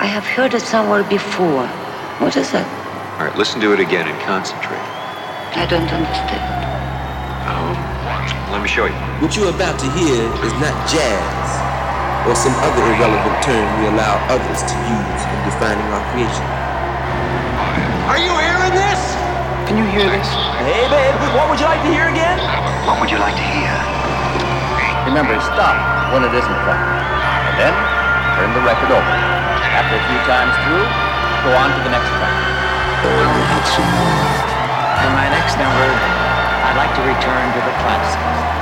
I have heard it somewhere before. What is that? All right, listen to it again and concentrate. I don't understand. Um, let me show you. What you're about to hear is not jazz or some other irrelevant term we allow others to use in defining our creation. Are you hearing this? Can you hear this? Hey, babe, what would you like to hear again? What would you like to hear? Remember, stop when it isn't fun. And then turn the record over. After a few times through, go on to the next track. In my next number, I'd like to return to the classics.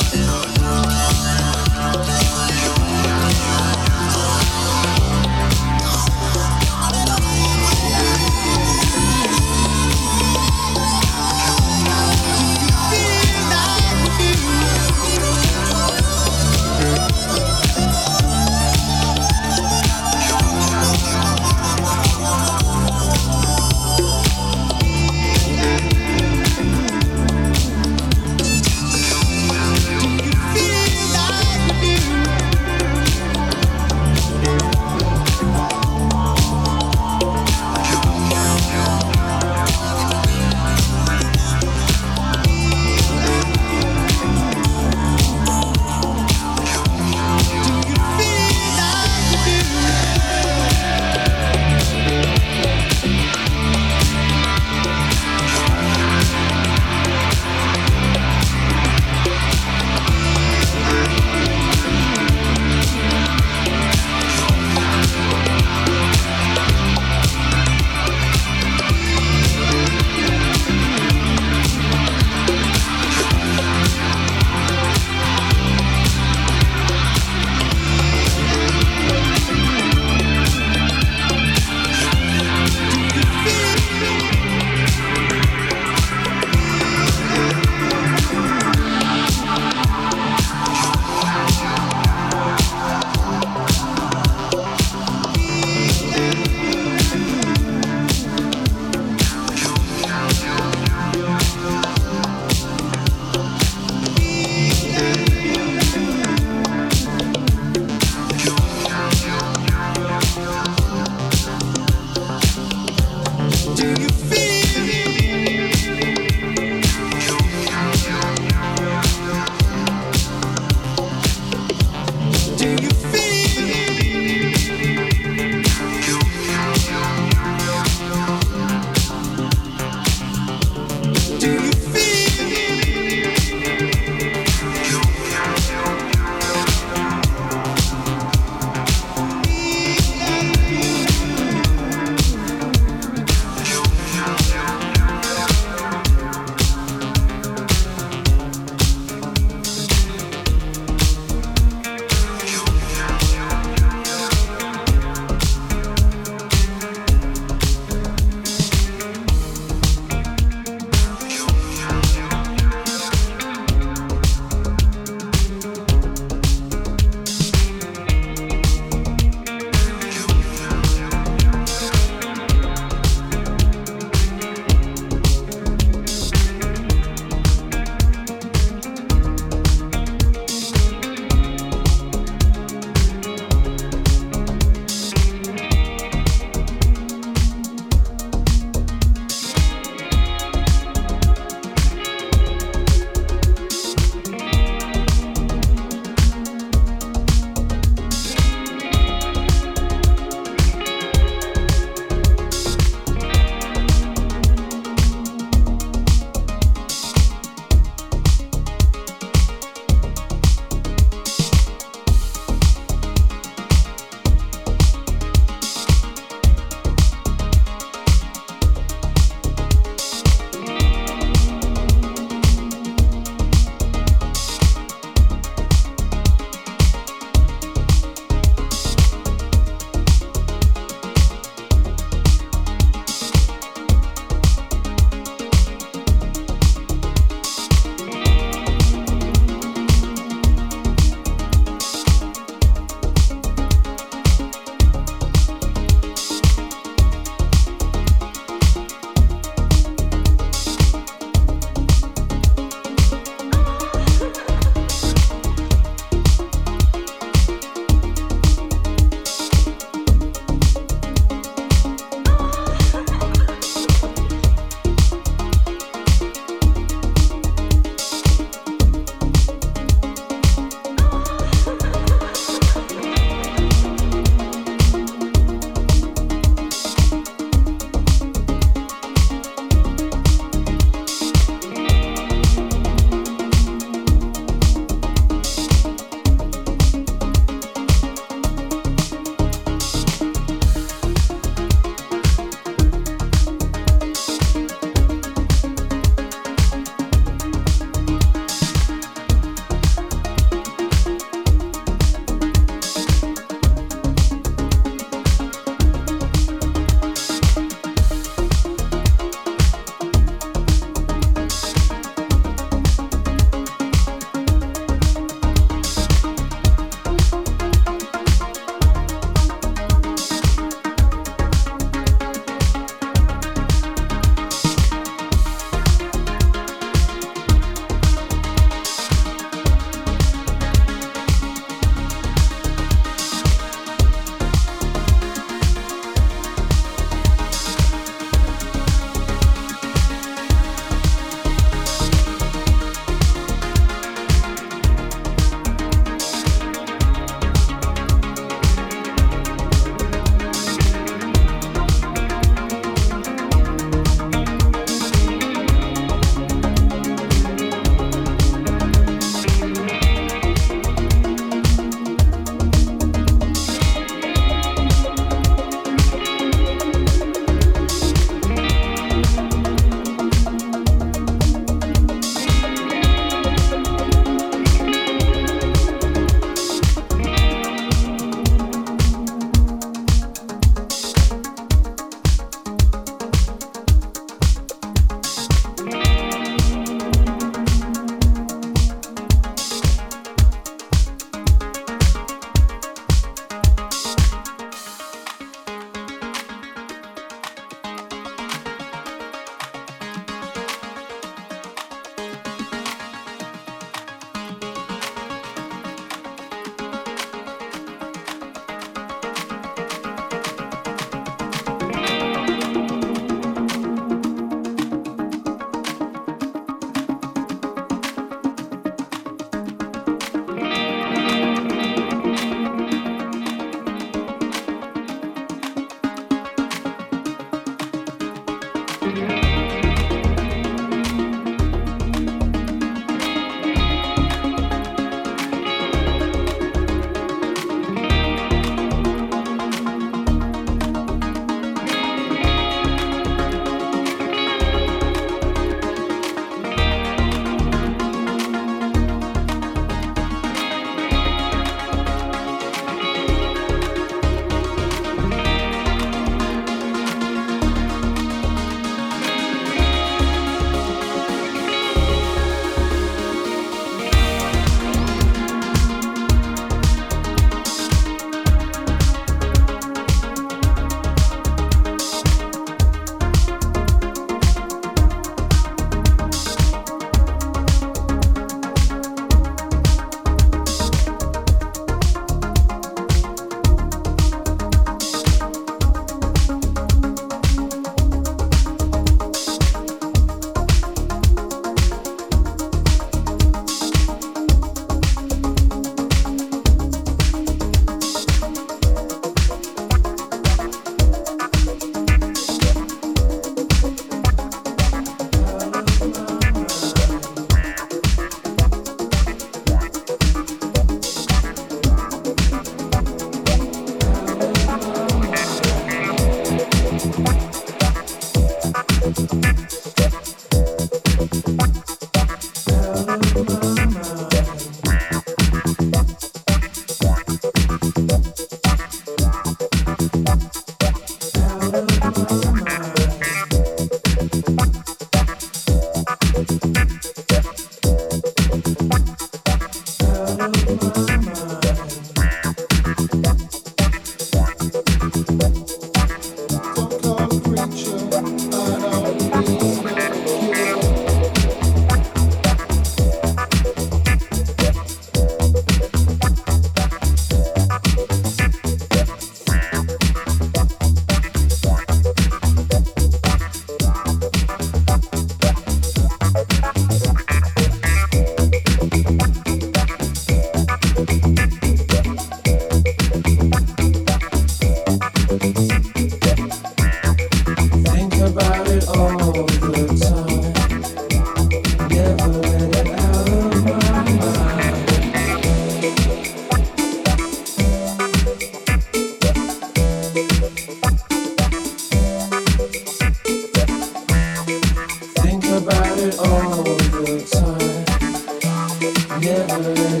under the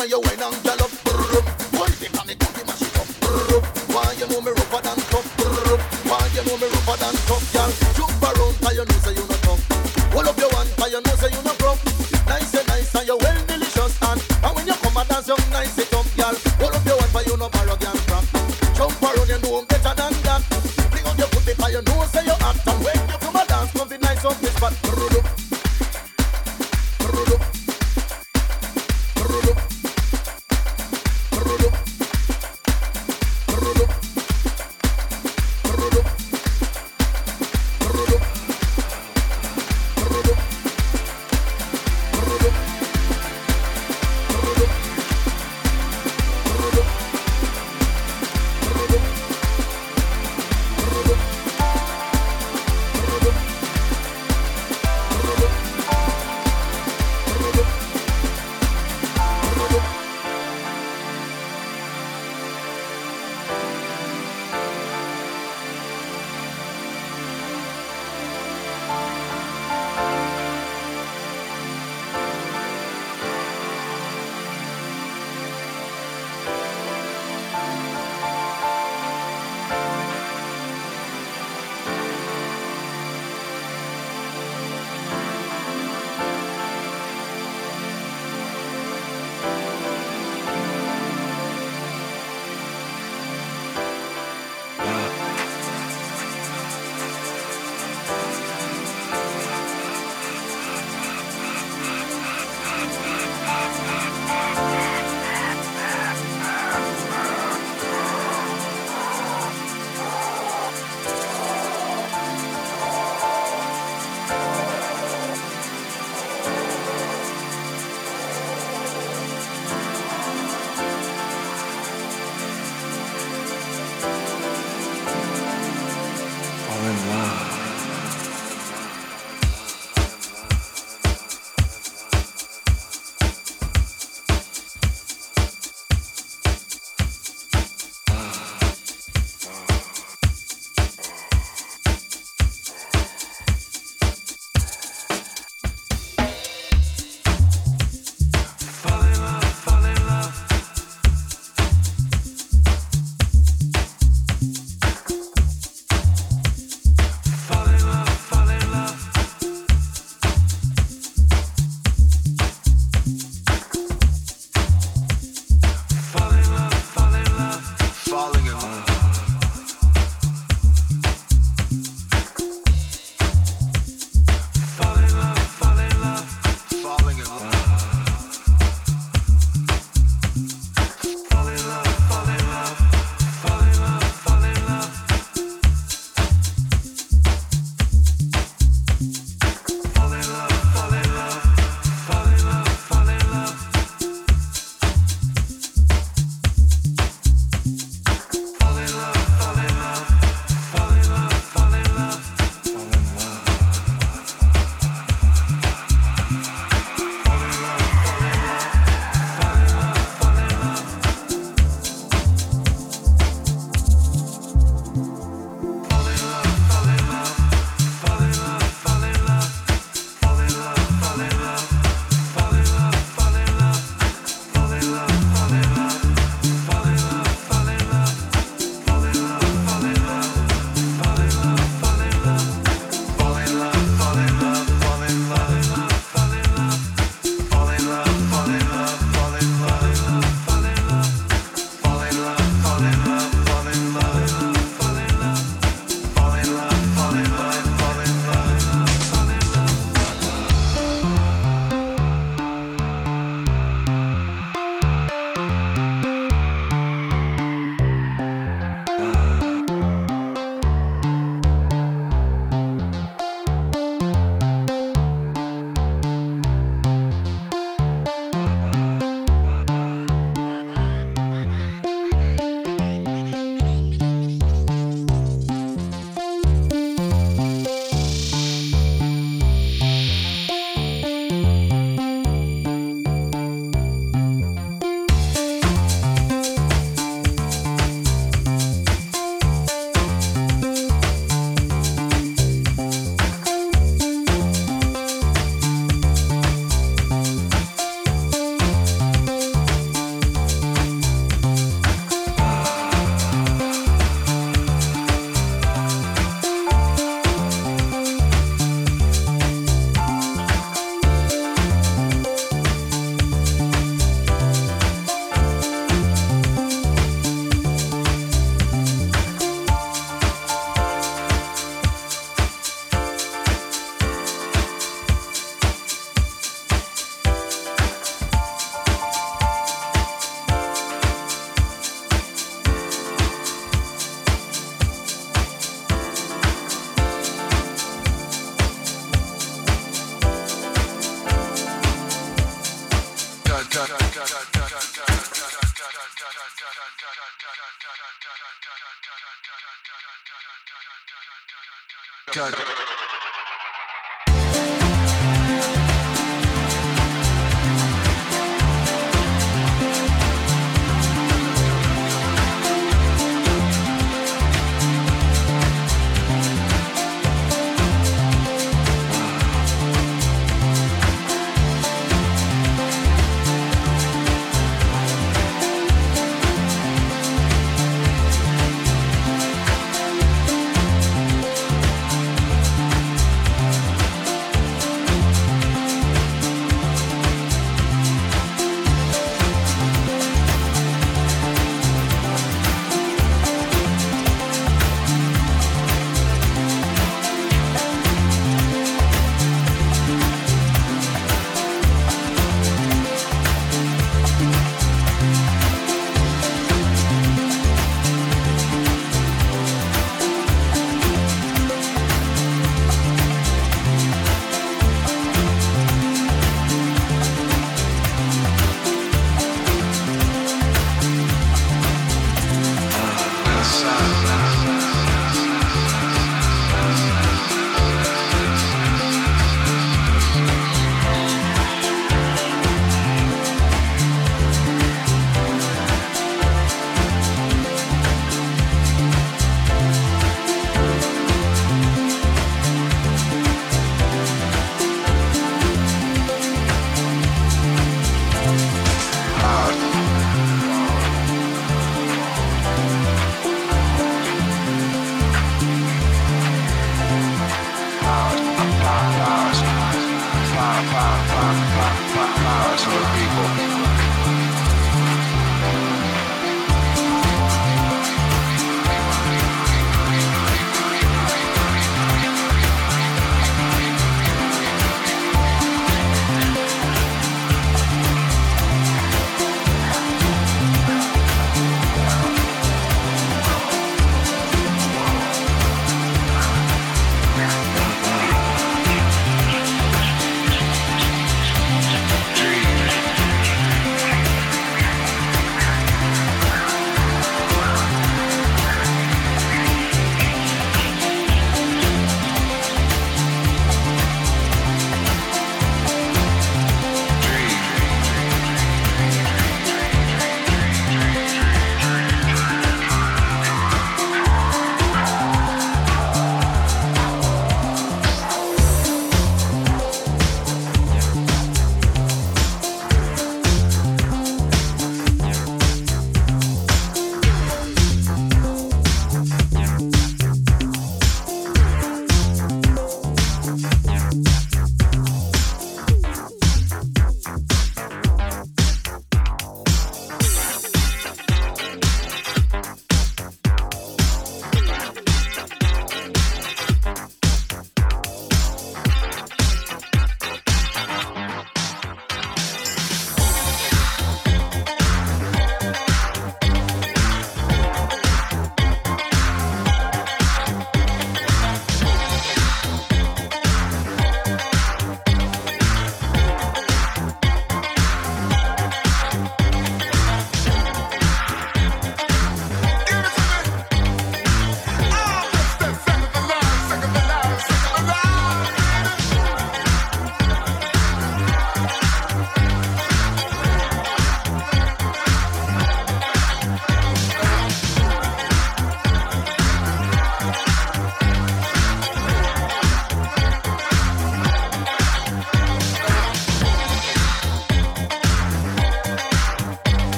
when you